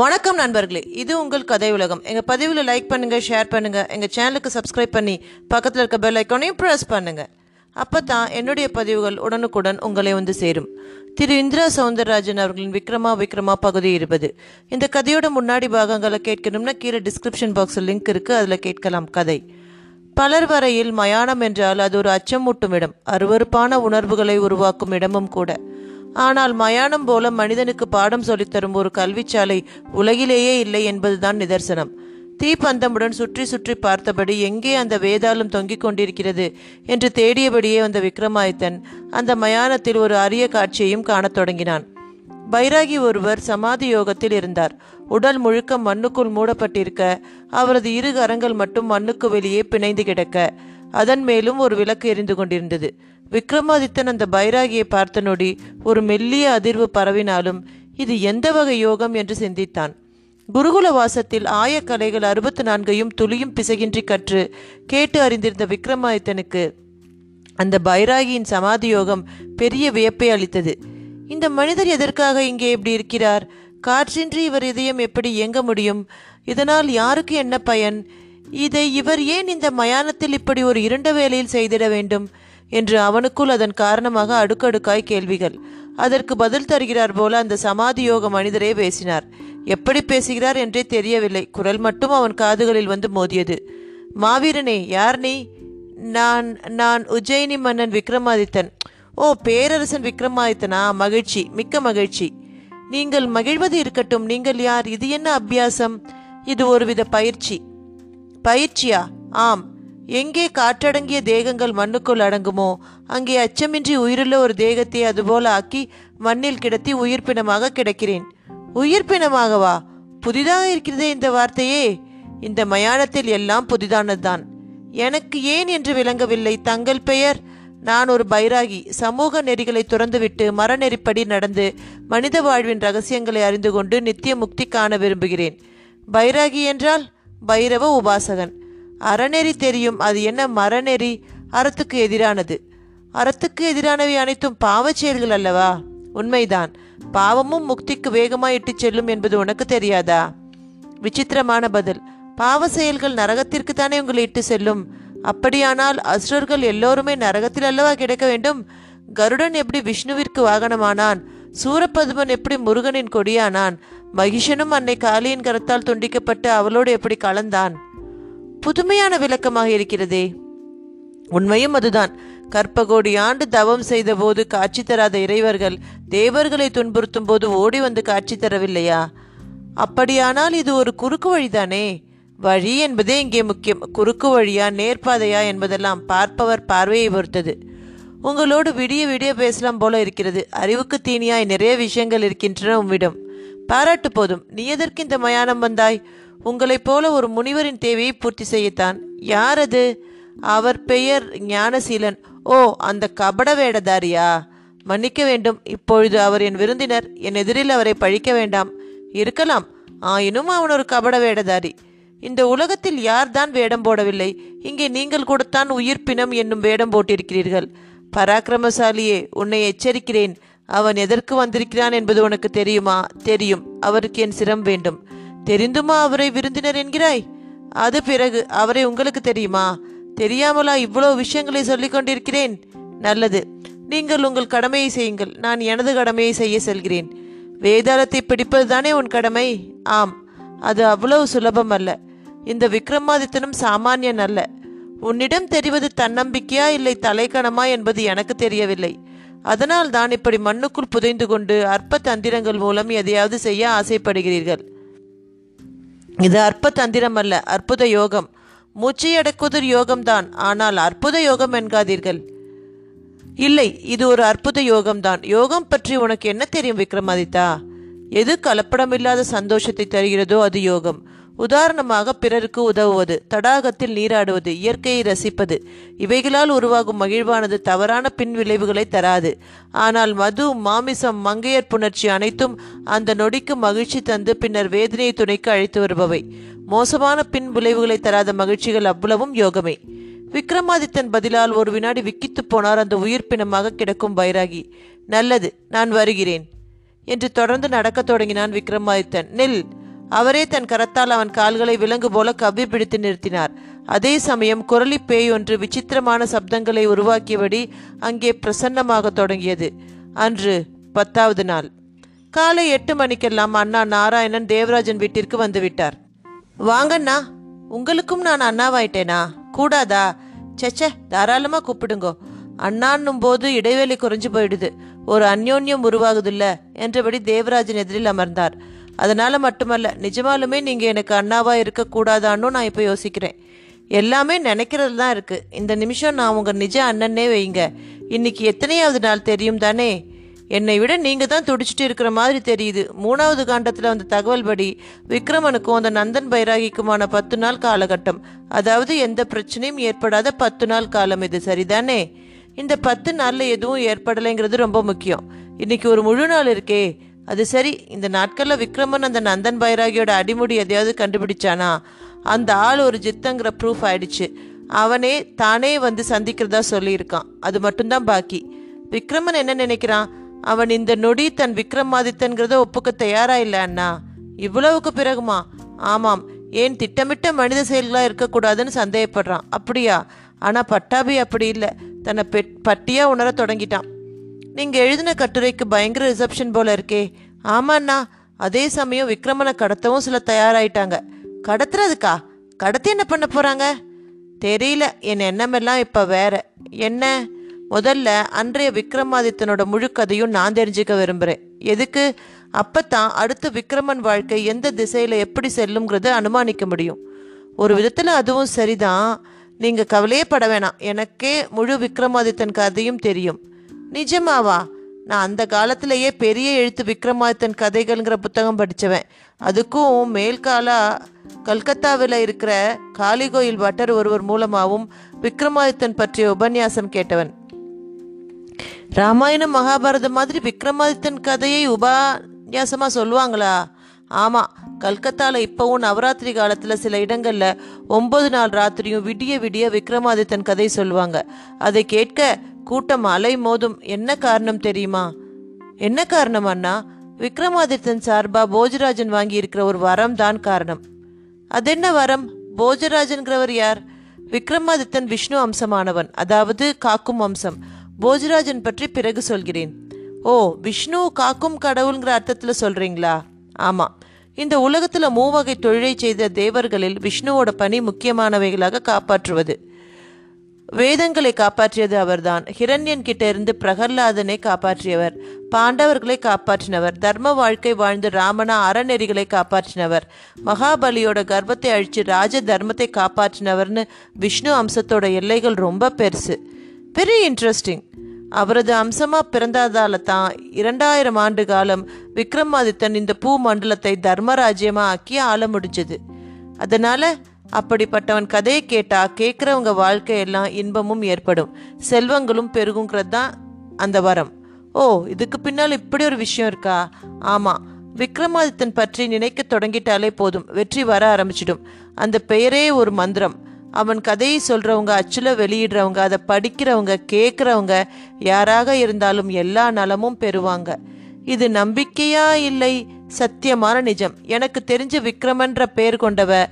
வணக்கம் நண்பர்களே இது உங்கள் கதை உலகம். எங்கள் பதிவில் லைக் பண்ணுங்கள் ஷேர் பண்ணுங்கள் எங்கள் சேனலுக்கு சப்ஸ்கிரைப் பண்ணி பக்கத்தில் இருக்க பெல் ஐக்கானையும் ப்ரெஸ் பண்ணுங்கள் அப்போ தான் என்னுடைய பதிவுகள் உடனுக்குடன் உங்களை வந்து சேரும். திரு இந்திரா சவுந்தரராஜன் அவர்களின் விக்ரமா விக்ரமா பகுதி இருபது. இந்த கதையோட முன்னாடி பாகங்களை கேட்கணும்னா கீழே டிஸ்கிரிப்ஷன் பாக்ஸில் லிங்க் இருக்குது அதில் கேட்கலாம் கதை. பலர் வரையில் மயானம் என்றால் அது ஒரு அச்சமூட்டும் இடம் அருவருப்பான உணர்வுகளை உருவாக்கும் இடமும் கூட. ஆனால் மயானம் போல மனிதனுக்கு பாடம் சொல்லித்தரும் ஒரு கல்விச்சாலை உலகிலேயே இல்லை என்பதுதான் நிதர்சனம். தீப்பந்தமுடன் சுற்றி சுற்றி பார்த்தபடி எங்கே அந்த வேதாளம் தொங்கிக் கொண்டிருக்கிறது என்று தேடியபடியே வந்த விக்ரமாதித்தன் அந்த மயானத்தில் ஒரு அரிய காட்சியையும் காணத் தொடங்கினான். பைராகி ஒருவர் சமாதி யோகத்தில் இருந்தார். உடல் முழுக்க மண்ணுக்குள் மூடப்பட்டிருக்க அவரது இரு கரங்கள் மட்டும் மண்ணுக்கு வெளியே பிணைந்து கிடக்க அதன் மேலும் ஒரு விளக்கு எரிந்து கொண்டிருந்தது. விக்ரமாதித்தன் அந்த பைராகியை பார்த்த நொடி ஒரு மெல்லிய அதிர்வு பரவினாலும் இது எந்த வகை யோகம் என்று சிந்தித்தான். குருகுல வாசத்தில் ஆயக்கலைகள் அறுபத்து நான்கையும் துளியும் பிசகின்றி கற்று கேட்டு அறிந்திருந்த விக்ரமாதித்தனுக்கு அந்த பைராகியின் சமாதி யோகம் பெரிய வியப்பை அளித்தது. இந்த மனிதர் எதற்காக இங்கே இப்படி இருக்கிறார்? காற்றின்றி இவர் இதயம் எப்படி இயங்க முடியும்? இதனால் யாருக்கு என்ன பயன்? இதை இவர் ஏன் இந்த மயானத்தில் இப்படி ஒரு இருண்ட வேளையில் செய்திட வேண்டும்? என்று அவனுக்குள் அதன் காரணமாக அடுக்கடுக்காய் கேள்விகள். அதற்கு பதில் தருகிறார் போல அந்த சமாதி யோக மனிதரே பேசினார். எப்படி பேசுகிறார் என்றே தெரியவில்லை. குரல் மட்டும் அவன் காதுகளில் வந்து மோதியது. மாவீரனே யார் நீ? நான் நான் உஜ்ஜயினி மன்னன் விக்ரமாதித்தன். ஓ பேரரசன் விக்ரமாதித்தனா? மகிழ்ச்சி மிக்க மகிழ்ச்சி. நீங்கள் மகிழ்வது இருக்கட்டும். நீங்கள் யார்? இது என்ன அபியாசம்? இது ஒருவித பயிற்சி. பயிற்சியா? ஆம். எங்கே காற்றடங்கிய தேகங்கள் மண்ணுக்குள் அடங்குமோ அங்கே அச்சமின்றி உயிருள்ள ஒரு தேகத்தை அதுபோல ஆக்கி மண்ணில் கிடத்தி உயிர்ப்பினமாக கிடக்கிறேன். உயிர்ப்பினமாகவா புதிதாக இருக்கிறதே இந்த வார்த்தையே. இந்த மயானத்தில் எல்லாம் புதிதானதுதான். எனக்கு ஏன் என்று விளங்கவில்லை. தங்கள் பெயர்? நான் ஒரு பைராகி. சமூக நெறிகளை துறந்துவிட்டு மரநெறிப்படி நடந்து மனித வாழ்வின் ரகசியங்களை அறிந்து கொண்டு நித்திய முக்தி காண விரும்புகிறேன். பைராகி என்றால் பைரவ உபாசகன். அறநெறி தெரியும். அது என்ன மரநெறி? அறத்துக்கு எதிரானது. அறத்துக்கு எதிரானவை அனைத்தும் பாவச் செயல்கள் அல்லவா? உண்மைதான். பாவமும் முக்திக்கு வேகமாய் இட்டுச் செல்லும் என்பது உனக்கு தெரியாதா? விசித்திரமான பதில். பாவ செயல்கள் நரகத்திற்கு தானே உங்களை இட்டு செல்லும். அப்படியானால் அசுரர்கள் எல்லோருமே நரகத்தில் அல்லவா கிடைக்க வேண்டும்? கருடன் எப்படி விஷ்ணுவிற்கு வாகனமானான்? சூரபதுமன் எப்படி முருகனின் கொடியானான்? மகிஷனும் அன்னை காளியின் கரத்தால் துண்டிக்கப்பட்டு அவளோடு எப்படி கலந்தான்? புதுமையான விளக்கமாக இருக்கிறதே. உண்மையும் அதுதான். கற்பகோடி ஆண்டு தவம் செய்த போது காட்சி தராத இறைவர்கள் தேவர்களை துன்புறுத்தும் போது ஓடி வந்து காட்சி தரவில்லையா? அப்படியானால் இது ஒரு குறுக்கு வழிதானே? வழி என்பதே இங்கே முக்கியம். குறுக்கு வழியா நேர்பாதையா என்பதெல்லாம் பார்ப்பவர் பார்வையை பொறுத்தது. உங்களோடு விடிய விடிய பேசலாம் போல இருக்கிறது. அறிவுக்கு தீனியாய் நிறைய விஷயங்கள் இருக்கின்றன உம்மிடம். பாராட்டு போதும். நீ எதற்கு இந்த மயானம் வந்தாய்? உங்களைப் போல ஒரு முனிவரின் தேவையை பூர்த்தி செய்யத்தான். யார் அது? அவர் பெயர் ஞானசீலன். ஓ அந்த கபட வேடதாரியா? மன்னிக்க வேண்டும் இப்பொழுது அவர் என் விருந்தினர். என் எதிரில் அவரை பழிக்க வேண்டாம். இருக்கலாம். ஆயினும் அவன் ஒரு கபட வேடதாரி. இந்த உலகத்தில் யார்தான் வேடம் போடவில்லை? இங்கே நீங்கள் கூடத்தான் உயிர்ப்பினம் என்னும் வேடம் போட்டிருக்கிறீர்கள். பராக்கிரமசாலியே உன்னை எச்சரிக்கிறேன். அவன் எதற்கு வந்திருக்கிறான் என்பது உனக்கு தெரியுமா? தெரியும். அவருக்கு என் சிரம் வேண்டும். தெரிந்துமா அவரை விருந்தினர் என்கிறாய்? அது பிறகு அவரை உங்களுக்கு தெரியுமா? தெரியாமலா இவ்வளோ விஷயங்களை சொல்லிக் கொண்டிருக்கிறேன்? நல்லது. நீங்கள் உங்கள் கடமையை செய்யுங்கள். நான் எனது கடமையை செய்ய செல்கிறேன். வேதாளத்தை பிடிப்பதுதானே உன் கடமை? ஆம். அது அவ்வளவு சுலபம் அல்ல. இந்த விக்ரமாதித்தனும் சாமானியன் அல்ல. உன்னிடம் தெரிவது தன்னம்பிக்கையா இல்லை தலைக்கணமா என்பது எனக்கு தெரியவில்லை. அதனால் தான் இப்படி மண்ணுக்குள் புதைந்து கொண்டு அற்ப தந்திரங்கள் மூலம் எதையாவது செய்ய ஆசைப்படுகிறீர்கள். இது அற்ப தந்திரம் அல்ல அற்புத யோகம். மூச்சை அடக்குவதொரு யோகம்தான் ஆனால் அற்புத யோகம் என்காதீர்கள். இல்லை இது ஒரு அற்புத யோகம்தான். யோகம் பற்றி உனக்கு என்ன தெரியும் விக்ரமாதித்தா? எது கலப்படமில்லாத சந்தோஷத்தை தருகிறதோ அது யோகம். உதாரணமாக பிறருக்கு உதவுவது தடாகத்தில் நீராடுவது இயற்கையை ரசிப்பது. இவைகளால் உருவாகும் மகிழ்வானது தவறான பின் விளைவுகளை தராது. ஆனால் மது மாமிசம் மங்கையர் புணர்ச்சி அனைத்தும் அந்த நொடிக்கு மகிழ்ச்சி தந்து பின்னர் வேதனையை துணைக்கு அழைத்து வருபவை. மோசமான பின் விளைவுகளை தராத மகிழ்ச்சிகள் அவ்வளவும் யோகமே. விக்ரமாதித்தன் பதிலால் ஒரு வினாடி விக்கித்து போனார் அந்த உயிர் பிணமாக கிடக்கும் பைராகி. நல்லது நான் வருகிறேன். என்று தொடர்ந்து நடக்கத் தொடங்கினான் விக்ரமாதித்தன். நில் அவரே தன் கரத்தால் அவன் கால்களை விலங்கு போல கவ்வி பிடித்து நிறுத்தினார். அதே சமயம் குரலி பேய் ஒன்று விசித்திரமான சப்தங்களை உருவாக்கியபடி அங்கே பிரசன்னமாக தொடங்கியது. அன்று பத்தாவது நாள். காலை எட்டு மணிக்கெல்லாம் அண்ணா நாராயணன் தேவராஜன் வீட்டிற்கு வந்துவிட்டார் வாங்கண்ணா உங்களுக்கும் நான் அண்ணாவாயிட்டேனா? கூடாதா? செச்சே தாராளமா கூப்பிடுங்கோ. அண்ணான்னும் போது இடைவெளி குறைஞ்சு போயிடுது. ஒரு அந்யோன்யம் உருவாகுதில்ல என்றபடி தேவராஜன் எதிரில் அமர்ந்தார். அதனால் மட்டுமல்ல நிஜமாலுமே நீங்கள் எனக்கு அண்ணாவாக இருக்கக்கூடாதான்னு நான் இப்போ யோசிக்கிறேன். எல்லாமே நினைக்கிறது தான் இருக்குது இந்த நிமிஷம் நான் உங்கள் நிஜ அண்ணனே வைங்க. இன்னைக்கு எத்தனையாவது நாள் தெரியும் தானே? என்னை விட நீங்கள் தான் துடிச்சிட்டு இருக்கிற மாதிரி தெரியுது. மூணாவது காண்டத்தில் வந்த தகவல் படி விக்ரமனுக்கும் அந்த நந்தன் பைராகிக்குமான பத்து நாள் காலகட்டம். அதாவது எந்த பிரச்சனையும் ஏற்படாத பத்து நாள் காலம் இது சரிதானே? இந்த பத்து நாளில் எதுவும் ஏற்படலைங்கிறது ரொம்ப முக்கியம். இன்னைக்கு ஒரு முழு நாள் இருக்கே. அது சரி இந்த நாட்களில் விக்ரமன் அந்த நந்தன் பைராகியோட அடிமுடி எதையாவது கண்டுபிடிச்சானா? அந்த ஆள் ஒரு ஜித்தங்கிற ப்ரூஃப் ஆயிடுச்சு. அவனே தானே வந்து சந்திக்கிறதா சொல்லியிருக்கான். அது மட்டும்தான் பாக்கி. விக்ரமன் என்ன நினைக்கிறான்? அவன் இந்த நொடி தன் விக்ரமாதித்தன்கிறத ஒப்புக்க தயாரா இல்ல அண்ணா? இவ்வளவுக்கு பிறகுமா? ஆமாம். ஏன் திட்டமிட்ட மனித செயல்களா இருக்கக்கூடாதுன்னு சந்தேகப்படுறான். அப்படியா? ஆனா பட்டாபி அப்படி இல்லை. தன்னை பெட் பட்டியா உணர தொடங்கிட்டான். நீங்க எழுதின கட்டுரைக்கு பயங்கர ரிசப்ஷன் போல இருக்கே. ஆமாண்ணா அதே சமயம் விக்ரமனை கடத்தவும் சில தயாராயிட்டாங்க. கடத்துறதுக்கா? கடத்தி என்ன பண்ண போறாங்க? தெரியல என் எண்ணமெல்லாம் இப்ப வேற. என்ன? முதல்ல அன்றைய விக்ரமாதித்தனோட முழு கதையும் நான் தெரிஞ்சுக்க விரும்புகிறேன் எதுக்கு? அப்பத்தான் அடுத்து விக்ரமன் வாழ்க்கை எந்த திசையில் எப்படி செல்லுங்கிறத அனுமானிக்க முடியும். ஒரு விதத்தில் அதுவும் சரிதான். நீங்கள் கவலையே பட வேணாம். எனக்கே முழு விக்ரமாதித்தன் கதையும் தெரியும். நிஜமாவா? நான் அந்த காலத்திலேயே பெரிய எழுத்து விக்ரமாதித்தன் கதைகள்ங்கிற புத்தகம் படித்தவன் அதுக்கும் மேல்காலா கல்கத்தாவில் இருக்கிற காளிகோயில் பட்டர் ஒருவர் மூலமாகவும் விக்ரமாதித்தன் பற்றிய உபன்யாசம் கேட்டவன். ராமாயணம் மகாபாரதம் மாதிரி விக்ரமாதித்தன் கதையை உபன்யாசமாக சொல்லுவாங்களா? ஆமாம் கல்கத்தால இப்போவும் நவராத்திரி காலத்தில் சில இடங்களில் ஒம்பது நாள் ராத்திரியும் விடிய விடிய விக்ரமாதித்தன் கதை சொல்லுவாங்க. அதை கேட்க கூட்டம் அலை மோதும். என்ன காரணம் தெரியுமா? என்ன காரணம் அண்ணா? விக்ரமாதித்தன் சார்பாக போஜராஜன் வாங்கி இருக்கிற ஒரு வரம் தான் காரணம். அது என்ன வரம்? போஜராஜன்கிறவர் யார்? விக்ரமாதித்தன் விஷ்ணு அம்சமானவன் அதாவது காக்கும் அம்சம். போஜராஜன் பற்றி பிறகு சொல்கிறேன். ஓ விஷ்ணு காக்கும் கடவுள்ங்கிற அர்த்தத்தில் சொல்கிறீங்களா ஆமாம். இந்த உலகத்தில் மூவகை தொழிலை செய்த தேவர்களில் விஷ்ணுவோட பணி முக்கியமானவைகளாக காப்பாற்றுவது. வேதங்களை காப்பாற்றியது அவர்தான். ஹிரண்யன் கிட்ட இருந்து பிரகல்லாதனை காப்பாற்றியவர். பாண்டவர்களை காப்பாற்றினவர். தர்ம வாழ்க்கை வாழ்ந்து ராமனா அறநெறிகளை காப்பாற்றினவர். மகாபலியோட கர்ப்பத்தை அழிச்சு ராஜ தர்மத்தை காப்பாற்றினவர்னு விஷ்ணு அம்சத்தோட எல்லைகள் ரொம்ப பெருசு. வெரி இன்ட்ரெஸ்டிங் அவரது அம்சமாக பிறந்ததால தான் இரண்டாயிரம் ஆண்டு காலம் விக்ரமாதித்தன் இந்த பூ மண்டலத்தை தர்மராஜ்யமாக ஆக்கி ஆள முடிஞ்சது. அதனால அப்படிப்பட்டவன் கதையை கேட்டால் கேட்குறவங்க வாழ்க்கையெல்லாம் இன்பமும் ஏற்படும். செல்வங்களும் பெருகுங்கிறது தான் அந்த வரம். ஓ இதுக்கு பின்னால் இப்படி ஒரு விஷயம் இருக்கா? ஆமாம் விக்ரமாதித்தன் பற்றி நினைக்க தொடங்கிட்டாலே போதும் வெற்றி வர ஆரம்பிச்சிடும். அந்த பெயரே ஒரு மந்திரம். அவன் கதையை சொல்றவங்க அச்சுல வெளியிடுறவங்க அதை படிக்கிறவங்க கேட்குறவங்க யாராக இருந்தாலும் எல்லா நலமும் பெறுவாங்க. இது நம்பிக்கையா இல்லை? சத்தியமான நிஜம். எனக்கு தெரிஞ்ச விக்ரமன்ற பேர் கொண்டவ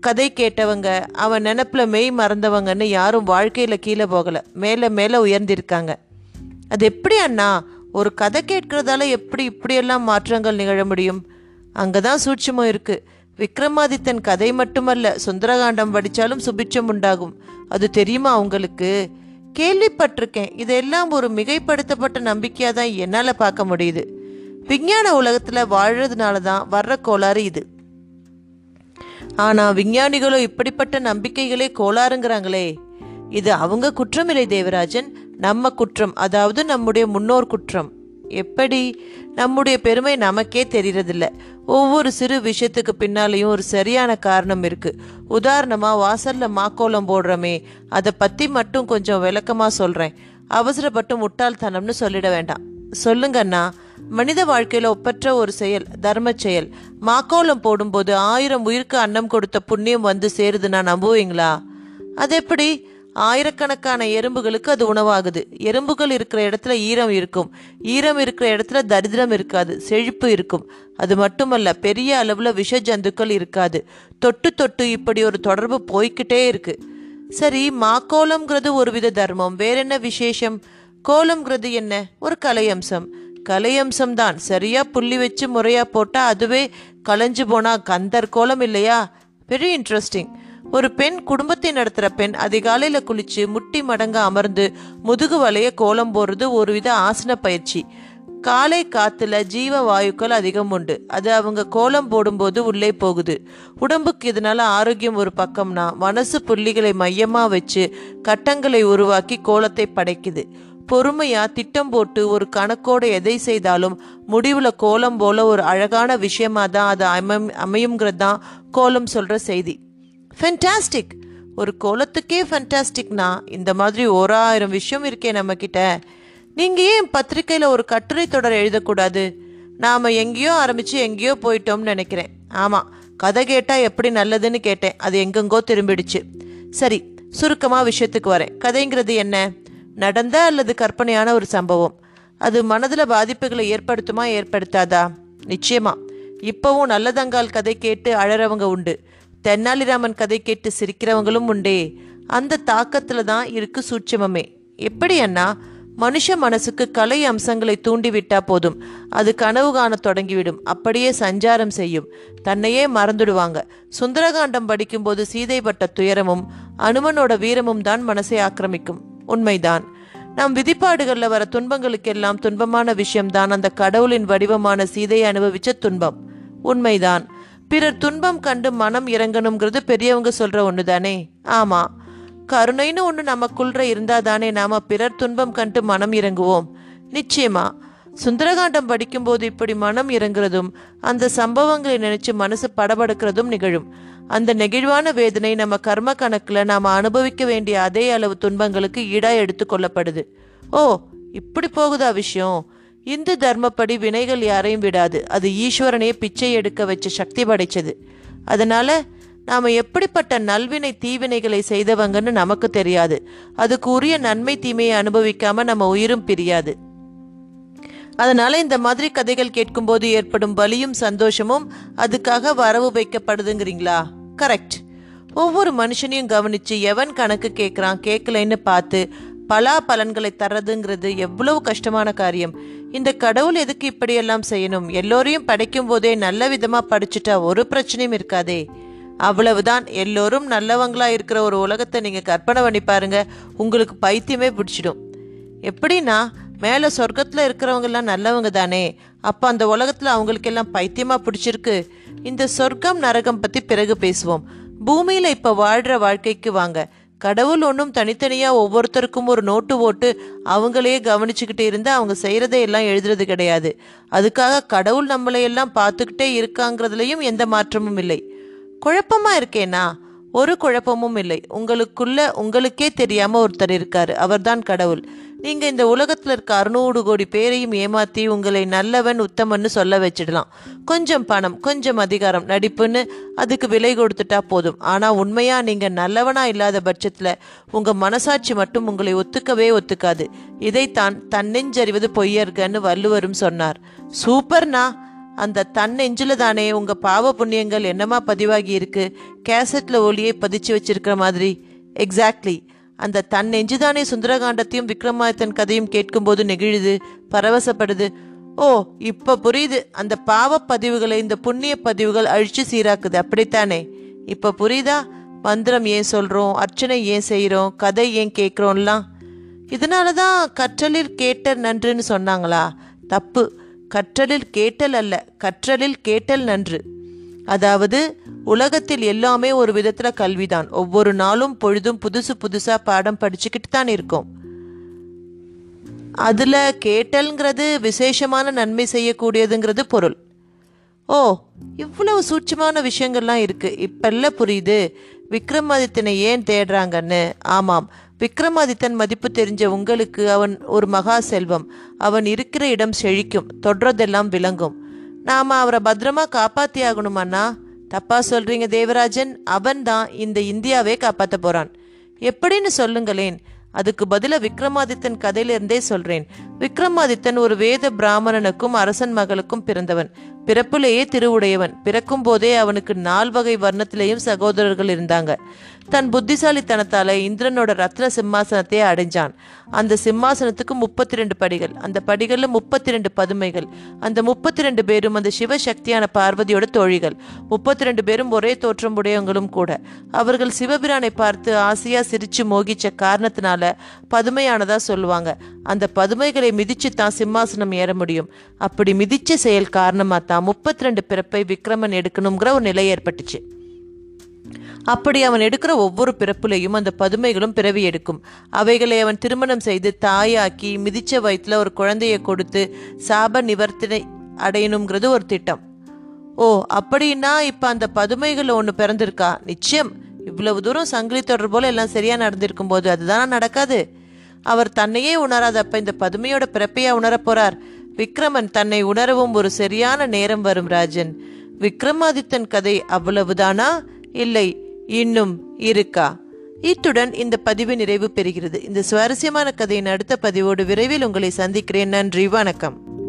கதை கேட்டவங்க அவன் நினப்பில் மெய் மறந்தவங்கன்னு யாரும் வாழ்க்கையில் கீழே போகலை. மேலே மேலே உயர்ந்திருக்காங்க. அது எப்படி அண்ணா? ஒரு கதை கேட்கறதால எப்படி இப்படியெல்லாம் மாற்றங்கள் நிகழ முடியும்? அங்கே தான் சூட்சமும் இருக்குது விக்ரமாதித்தன் கதை மட்டுமல்ல சுந்தரகாண்டம் படித்தாலும் சுபிட்சம் உண்டாகும். அது தெரியுமா உங்களுக்கு? கேள்விப்பட்டிருக்கேன். இதெல்லாம் ஒரு மிகைப்படுத்தப்பட்ட நம்பிக்கையாக தான் என்னால் பார்க்க முடியுது. விஞ்ஞான உலகத்தில் வாழறதுனால தான் வர்ற கோளாறு இது. ஆனால் விஞ்ஞானிகளோ இப்படிப்பட்ட நம்பிக்கைகளே கோளாறுங்கிறாங்களே. இது அவங்க குற்றமில்லை தேவராஜன். நம்ம குற்றம் அதாவது நம்முடைய முன்னோர் குற்றம். எப்படி? நம்முடைய பெருமை நமக்கே தெரியறதில்ல ஒவ்வொரு சிறு விஷயத்துக்கு பின்னாலேயும் ஒரு சரியான காரணம் இருக்கு. உதாரணமா வாசல்ல மாக்கோலம் போடுறோமே அதை பத்தி மட்டும் கொஞ்சம் விளக்கமா சொல்றேன். அவசரப்பட்டு முட்டாள்தனம்னு சொல்லிட வேண்டாம். சொல்லுங்கண்ணா மனித வாழ்க்கையில ஒப்பற்ற ஒரு செயல் தர்ம செயல். மாக்கோலம் போடும்போது ஆயிரம் உயிருக்கு அன்னம் கொடுத்த புண்ணியம் வந்து சேருதுன்னா நம்புவீங்களா? அது எப்படி ஆயிரக்கணக்கான எறும்புகளுக்கு அது உணவாகுது. எறும்புகள் இருக்கிற இடத்துல ஈரம் இருக்கும். ஈரம் இருக்கிற இடத்துல தரித்திரம் இருக்காது செழிப்பு இருக்கும். அது மட்டுமல்ல பெரிய அளவில் விஷ ஜந்துக்கள் இருக்காது. தொட்டு தொட்டு இப்படி ஒரு தொடர்பு போய்க்கிட்டே இருக்கு. சரி மாக்கோலம்ங்கிறது ஒரு வித தர்மம். வேற என்ன விசேஷம்? கோலம்ங்கிறது என்ன? ஒரு கலையம்சம். கலையம்சம் தான். சரியா புள்ளி வச்சு முறையா போட்டா அதுவே களைஞ்சு போனா கந்தர் கோலம் இல்லையா? வெரி இன்ட்ரெஸ்டிங் ஒரு பெண் குடும்பத்தை நடத்துகிற பெண் அதிகாலையில் குளிச்சு முட்டி மடங்க அமர்ந்து முதுகு வலைய கோலம் போடுறது ஒருவித ஆசன பயிற்சி. காலை காத்துல ஜீவ வாயுக்கள் அதிகம் உண்டு. அது அவங்க கோலம் போடும்போது உள்ளே போகுது. உடம்புக்கு இதனால ஆரோக்கியம் ஒரு பக்கம்னா மனசு புள்ளிகளை மையமா வச்சு கட்டங்களை உருவாக்கி கோலத்தை படைக்குது. பொறுமையா திட்டம் போட்டு ஒரு கணக்கோட எதை செய்தாலும் முடிவுல கோலம் போல ஒரு அழகான விஷயமா தான் அது அமையும் அமையுங்கிறது தான் கோலம் சொல்ற செய்தி. ஃபென்டாஸ்டிக் ஒரு கோலத்துக்கே ஃபென்டாஸ்டிக்னா இந்த மாதிரி ஓராயிரம் விஷயம் இருக்கே நம்மக்கிட்ட நீங்கள் ஏன் பத்திரிக்கையில் ஒரு கட்டுரை தொடர் எழுதக்கூடாது? நாம் எங்கேயோ ஆரம்பித்து எங்கேயோ போயிட்டோம்னு நினைக்கிறேன். ஆமாம் கதை கேட்டால் எப்படி நல்லதுன்னு கேட்டேன். அது எங்கெங்கோ திரும்பிடுச்சு. சரி சுருக்கமாக விஷயத்துக்கு வரேன். கதைங்கிறது என்ன? நடந்த அல்லது கற்பனையான ஒரு சம்பவம். அது மனதில் பாதிப்புகளை ஏற்படுத்துமா ஏற்படுத்தாதா? நிச்சயமா. இப்போவும் நல்லதங்கால் கதை கேட்டு அழறவங்க உண்டு. தென்னாலிராமன் கதை கேட்டு சிரிக்கிறவங்களும் உண்டே. அந்த தாக்கத்துல தான் இருக்கு சூட்சமமே. எப்படி அண்ணா? மனுஷ மனசுக்கு கலை அம்சங்களை தூண்டிவிட்டா போதும். அது கனவு காண தொடங்கிவிடும். அப்படியே சஞ்சாரம் செய்யும். தன்னையே மறந்துடுவாங்க. சுந்தரகாண்டம் படிக்கும்போது சீதைப்பட்ட துயரமும் அனுமனோட வீரமும் தான் மனசை ஆக்கிரமிக்கும். உண்மைதான். நம் விதிப்பாடுகளில் வர துன்பங்களுக்கெல்லாம் துன்பமான விஷயம்தான் அந்த கடவுளின் வடிவமான சீதையை அனுபவிச்ச துன்பம். உண்மைதான். பிறர் துன்பம் கண்டு மனம் இறங்கணுங்கிறது பெரியவங்க சொல்ற ஒன்று தானே ஆமா. கருணைன்னு ஒன்று நமக்குள்ள இருந்தா தானே நாம பிறர் துன்பம் கண்டு மனம் இறங்குவோம்? நிச்சயமா. சுந்தரகாண்டம் படிக்கும்போது இப்படி மனம் இறங்குறதும் அந்த சம்பவங்களை நினைச்சு மனசு படபடுக்கிறதும் நிகழும். அந்த நெகிழ்வான வேதனை நம்ம கர்ம கணக்கில் நாம் அனுபவிக்க வேண்டிய அதே அளவு துன்பங்களுக்கு ஈடாக எடுத்துக்கொள்ளப்படுது ஓ இப்படி போகுதா விஷயம்? இந்து தர்மப்படி வினைகள் யாரையும் விடாது. அது ஈஸ்வரனையே பிச்சை எடுக்க வச்ச சக்தி படைச்சது. அதனால நாம எப்படிப்பட்ட நல்வினை தீவினைகளை செய்தவங்கன்னு நமக்கு தெரியாது. அதுக்கு உரிய நன்மை தீமையை அனுபவிக்காம நம்ம உயிரும் பிரியாது. அதனால இந்த மாதிரி கதைகள் கேட்கும்போது ஏற்படும் வலியும் சந்தோஷமும் அதுக்காக வரவு வைக்கப்படுதுங்கிறீங்களா? கரெக்ட். ஒவ்வொரு மனுஷனையும் கவனிச்சு எவன் கணக்கு கேட்குறான் கேட்கலைன்னு பார்த்து பலா பலன்களை தர்றதுங்கிறது எவ்வளவு கஷ்டமான காரியம். இந்த கடவுள் எதுக்கு இப்படியெல்லாம் செய்யணும்? எல்லோரையும் படைக்கும் போதே நல்ல விதமா படிச்சுட்டா ஒரு பிரச்சனையும் இருக்காதே. அவ்வளவுதான். எல்லோரும் நல்லவங்களா இருக்கிற ஒரு உலகத்தை நீங்க கற்பனை பண்ணி பாருங்க. உங்களுக்கு பைத்தியமே பிடிச்சிடும். எப்படின்னா மேலே சொர்க்கத்தில் இருக்கிறவங்கெல்லாம் நல்லவங்க தானே. அப்போ அந்த உலகத்தில் அவங்களுக்கெல்லாம் பைத்தியமாக பிடிச்சிருக்கு. இந்த சொர்க்கம் நரகம் பற்றி பிறகு பேசுவோம். பூமியில் இப்போ வாழ்கிற வாழ்க்கைக்கு வாங்க. கடவுள் ஒன்றும் தனித்தனியாக ஒவ்வொருத்தருக்கும் ஒரு நோட்டு போட்டு அவங்களையே கவனிச்சுக்கிட்டு இருந்து அவங்க செய்கிறதை எல்லாம் எழுதுறது கிடையாது. அதுக்காக கடவுள் நம்மளையெல்லாம் பார்த்துக்கிட்டே இருக்காங்கிறதுலையும் எந்த மாற்றமும் இல்லை. குழப்பமாக இருக்கேனா? ஒரு குழப்பமும் இல்லை. உங்களுக்குள்ள உங்களுக்கே தெரியாமல் ஒருத்தர் இருக்கார். அவர்தான் கடவுள். நீங்க இந்த உலகத்துல இருக்க அறுநூறு கோடி பேரையும் ஏமாத்தி உங்களை நல்லவன் உத்தமன்னு சொல்ல வச்சிடலாம். கொஞ்சம் பணம் கொஞ்சம் அதிகாரம் நடிப்புன்னு அதுக்கு விலை கொடுத்துட்டா போதும். ஆனா உண்மையா நீங்க நல்லவனா இல்லாத பட்சத்துல உங்க மனசாட்சி மட்டும் உங்களை ஒத்துக்கவே ஒத்துக்காது. இதைத்தான் தன்னெஞ்சறிவது பொய்யர்கன்னு வள்ளுவரும் சொன்னார். சூப்பர்னா அந்த தன்னெஞ்சில தானே உங்க பாவ புண்ணியங்கள் என்னமா பதிவாகி இருக்கு? கேசட்ல ஒளியை பதிச்சு வச்சிருக்கிற மாதிரி. எக்ஸாக்ட்லி. அந்த தன் நெஞ்சு தானே சுந்தரகாண்டத்தையும் விக்ரமாதித்தன் கதையும் கேட்கும்போது நெகிழுது பரவசப்படுது. ஓ இப்ப புரியுது. அந்த பாவ பதிவுகளை இந்த புண்ணிய பதிவுகள் அழிச்சு சீராக்குது. அப்படித்தானே? இப்ப புரியுதா? மந்திரம் ஏன் சொல்றோம்? அர்ச்சனை ஏன் செய்கிறோம் கதை ஏன் கேட்குறோம்லாம்? இதனால தான் கற்றலில் கேட்டல் நன்றுன்னு சொன்னாங்களா? தப்பு. கற்றலில் கேட்டல் அல்ல. கற்றலில் கேட்டல் நன்று. அதாவது உலகத்தில் எல்லாமே ஒரு விதத்தில் கல்வி தான் ஒவ்வொரு நாளும் பொழுதும் புதுசு புதுசாக பாடம் படிச்சுக்கிட்டு தான் இருக்கோம். அதில் கேட்டல்ங்கிறது விசேஷமான நன்மை செய்யக்கூடியதுங்கிறது பொருள். ஓ இவ்வளவு சூட்சமான விஷயங்கள்லாம் இருக்குது இப்பெல்லாம் புரியுது விக்ரமாதித்தனை ஏன் தேடுறாங்கன்னு? ஆமாம் விக்ரமாதித்தன் மதிப்பு தெரிஞ்ச உங்களுக்கு அவன் ஒரு மகா செல்வம். அவன் இருக்கிற இடம் செழிக்கும் தொடுறதெல்லாம் விளங்கும். நாம் அவரை பத்திரமா காப்பாத்தி ஆகணுமாண்ணா தப்பா சொல்றீங்க தேவராஜன். அவன் தான் இந்த இந்தியாவே காப்பாற்ற போறான். எப்படின்னு சொல்லுங்களேன். அதுக்கு பதில விக்ரமாதித்தன் கதையிலிருந்தே சொல்றேன். விக்ரமாதித்தன் ஒரு வேத பிராமணனுக்கும் அரசன் மகளுக்கும் பிறந்தவன். பிறப்பிலேயே திருவுடையவன். பிறக்கும் போதே அவனுக்கு நால்வகை வர்ணத்திலேயும் சகோதரர்கள் இருந்தாங்க. தன் புத்திசாலித்தனத்தால இந்திரனோட ரத்ன சிம்மாசனத்தை அடைஞ்சான். அந்த சிம்மாசனத்துக்கு முப்பத்தி ரெண்டு படிகள் அந்த படிகள்ல முப்பத்தி ரெண்டு பதுமைகள் அந்த முப்பத்தி ரெண்டு பேரும் அந்த சிவசக்தியான பார்வதியோட தோழிகள் முப்பத்தி ரெண்டு பேரும் ஒரே தோற்றம் உடையவங்களும் கூட. அவர்கள் சிவபிரானை பார்த்து ஆசையா சிரிச்சு மோகிச்ச காரணத்தினால பதுமையானதா சொல்லுவாங்க. அந்த பதுமைகளை மிதிச்சு தான் சிம்மாசனம் ஏற முடியும். அப்படி மிதிச்ச செயல் காரணமா தான் முப்பத்தி ரெண்டு பிறப்பை விக்ரமன் எடுக்கணுங்கிற ஒரு நிலை ஏற்பட்டுச்சு. அப்படி அவன் எடுக்கிற ஒவ்வொரு பிறப்புலையும் அந்த பதுமைகளும் பிறவி எடுக்கும். அவைகளை அவன் திருமணம் செய்து தாயாக்கி மிதிச்ச வயிற்றுல ஒரு குழந்தையை கொடுத்து சாப நிவர்த்தனை அடையணுங்கிறது ஒரு திட்டம். ஓ அப்படின்னா இப்போ அந்த பதுமைகள் ஒன்று பிறந்திருக்கா? நிச்சயம். இவ்வளவு தூரம் சங்கிலி தொடர் போல எல்லாம் சரியா நடந்திருக்கும் போது அதுதானா நடக்காது? அவர் தன்னையே உணராதப்ப இந்த பதுமையோட பிறப்பையா உணரப் போறார்? விக்ரமன் தன்னை உணரவும் ஒரு சரியான நேரம் வரும் ராஜன். விக்ரமாதித்தன் கதை அவ்வளவுதானா? இல்லை. இன்னும் இருக்கா? இத்துடன் இந்த பதிவு நிறைவு பெறுகிறது. இந்த சுவாரஸ்யமான கதையின் அடுத்த பதிவோடு விரைவில் உங்களை சந்திக்கிறேன். நன்றி வணக்கம்.